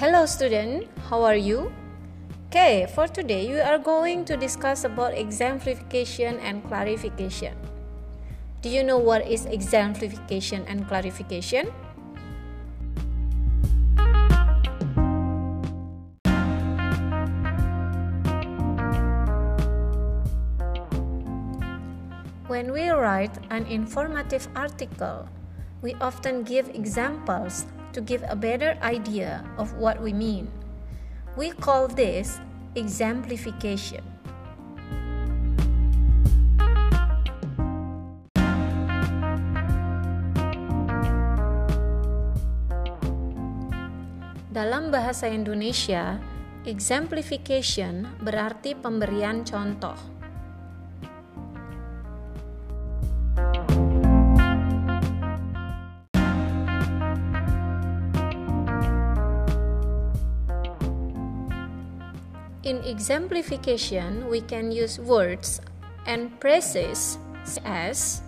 Hello student, how are you? Okay, for today we are going to discuss about exemplification and clarification. Do you know what is exemplification and clarification? When we write an informative article, we often give examples to give a better idea of what we mean. We call this exemplification. Dalam bahasa Indonesia, exemplification berarti pemberian contoh. In exemplification, we can use words and phrases as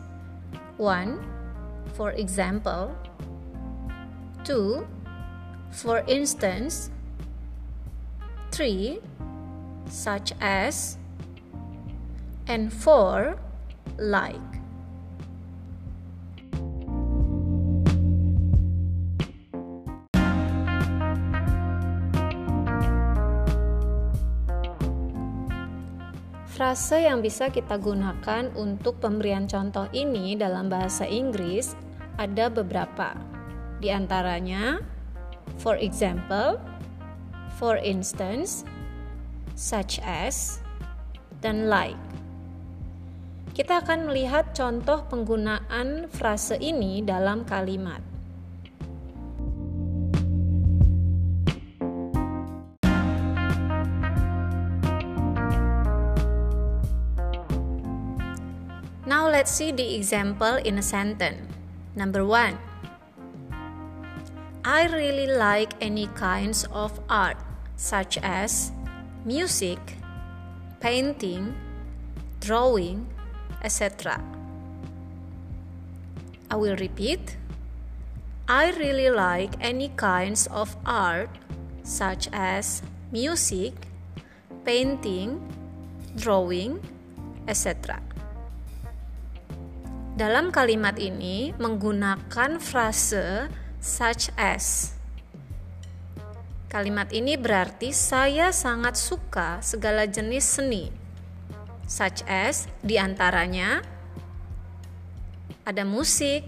1. For example 2. For instance 3. Such as and 4. Like Frase yang bisa kita gunakan untuk pemberian contoh ini dalam bahasa Inggris ada beberapa. Di antaranya, for example, for instance, such as, dan like. Kita akan melihat contoh penggunaan frase ini dalam kalimat. Let's see the example in a sentence. Number one I really like any kinds of art, such as music, painting, drawing, etc. I will repeat. I really like any kinds of art, such as music, painting, drawing, etc. Dalam kalimat ini menggunakan frase such as. Kalimat ini berarti saya sangat suka segala jenis seni. Such as di antaranya ada musik,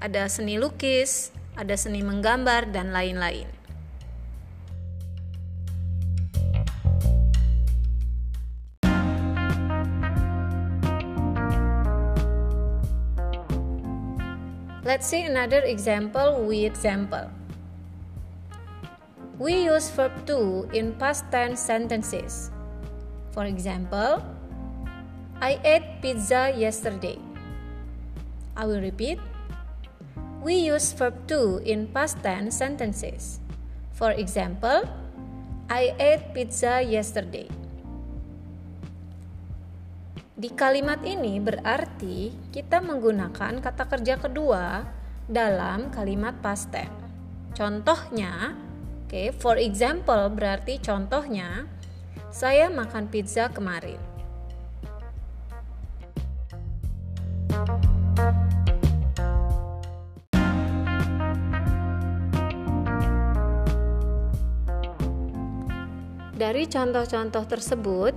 ada seni lukis, ada seni menggambar, dan lain-lain. Let's see another example with example. We use verb to in past tense sentences. For example, I ate pizza yesterday. I will repeat. We use verb to in past tense sentences. For example, I ate pizza yesterday. Di kalimat ini berarti kita menggunakan kata kerja kedua dalam kalimat past tense. Contohnya, oke, okay, for example berarti contohnya saya makan pizza kemarin. Dari contoh-contoh tersebut,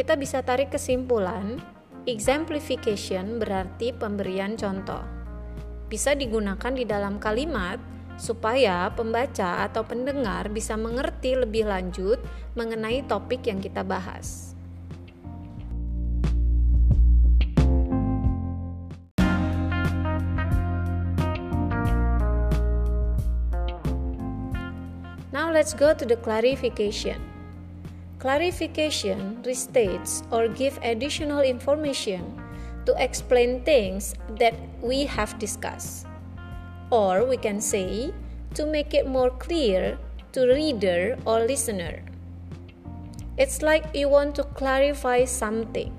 kita bisa tarik kesimpulan, exemplification berarti pemberian contoh. Bisa digunakan di dalam kalimat supaya pembaca atau pendengar bisa mengerti lebih lanjut mengenai topik yang kita bahas. Now let's go to the clarification. Clarification restates or give additional information to explain things that we have discussed. Or we can say to make it more clear to reader or listener. It's like you want to clarify something.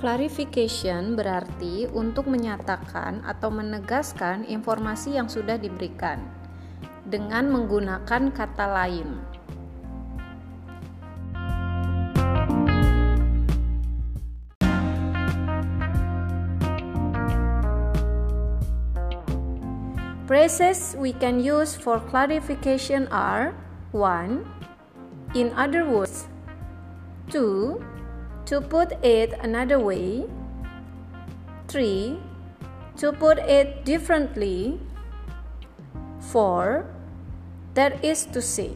Clarification berarti untuk menyatakan atau menegaskan informasi yang sudah diberikan dengan menggunakan kata lain. Phrases we can use for clarification are 1. In other words, 2. To put it another way. 3. To put it differently. 4. That is to say.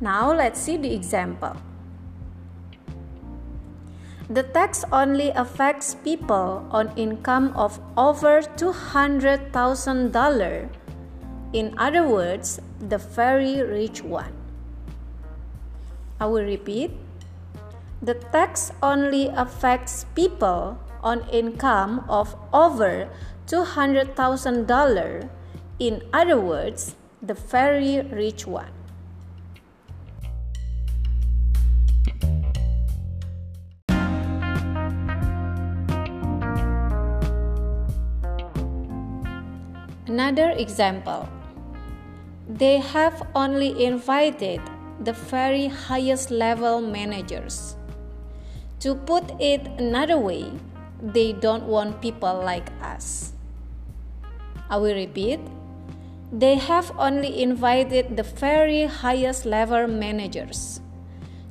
Now let's see the example. The tax only affects people on income of over $200,000. In other words, the very rich one. I will repeat the tax only affects people on income of over $200,000, in other words, the very rich one. Another example they have only invited the very highest level managers. To put it another way, they don't want people like us. I will repeat. They have only invited the very highest level managers.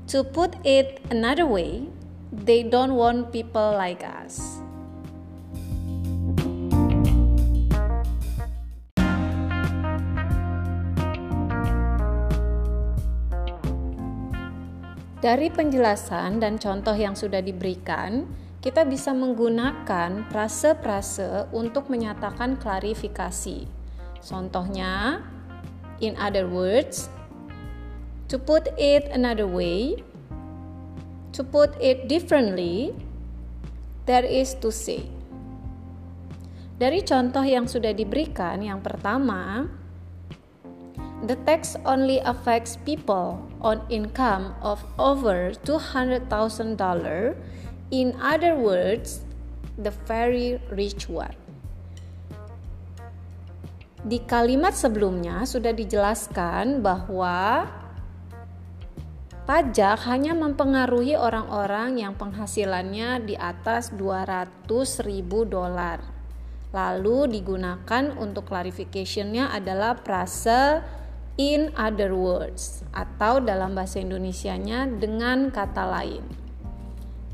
To put it another way, they don't want people like us. Dari penjelasan dan contoh yang sudah diberikan, kita bisa menggunakan frase-frase untuk menyatakan klarifikasi. Contohnya, in other words, to put it another way, to put it differently, there is to say. Dari contoh yang sudah diberikan, yang pertama, the tax only affects people on income of over $200,000. In other words, the very rich one. Di kalimat sebelumnya sudah dijelaskan bahwa pajak hanya mempengaruhi orang-orang yang penghasilannya di atas 200 ribu dolar. Lalu digunakan untuk clarification-nya adalah frase in other words atau dalam bahasa Indonesianya dengan kata lain.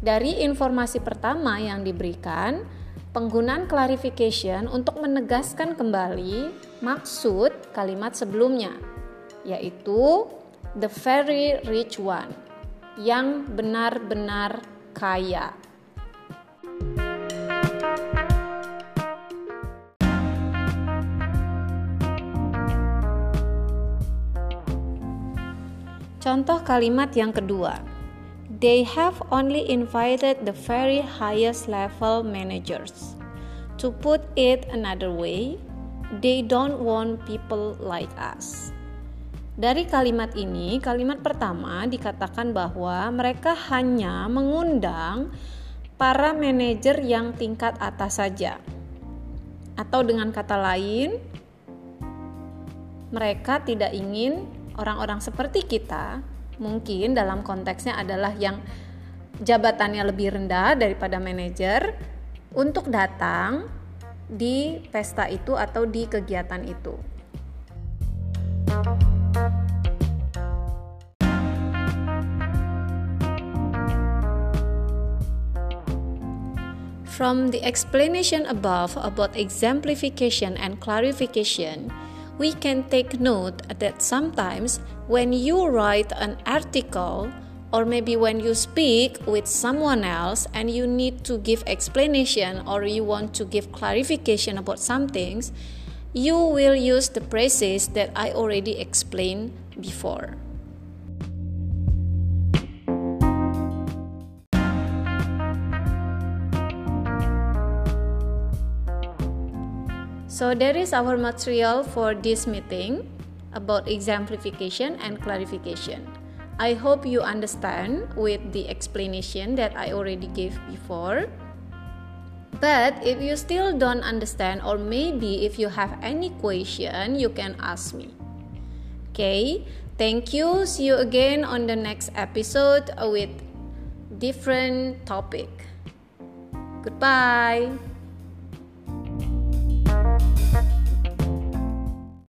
Dari informasi pertama yang diberikan, penggunaan clarification untuk menegaskan kembali maksud kalimat sebelumnya, yaitu the very rich one, yang benar-benar kaya. Contoh kalimat yang kedua. They have only invited the very highest level managers. To put it another way, they don't want people like us. Dari kalimat ini, kalimat pertama dikatakan bahwa mereka hanya mengundang para manajer yang tingkat atas saja. Atau dengan kata lain, mereka tidak ingin orang-orang seperti kita mungkin dalam konteksnya adalah yang jabatannya lebih rendah daripada manajer untuk datang di pesta itu atau di kegiatan itu. From the explanation above about exemplification and clarification, we can take note that sometimes when you write an article or maybe when you speak with someone else and you need to give explanation or you want to give clarification about some things you will use the phrases that i already explained before So that is our material for this meeting about exemplification and clarification. I hope you understand with the explanation that I already gave before. But if you still don't understand, or maybe if you have any question, you can ask me. Okay, thank you. See you again on the next episode with different topic. Goodbye.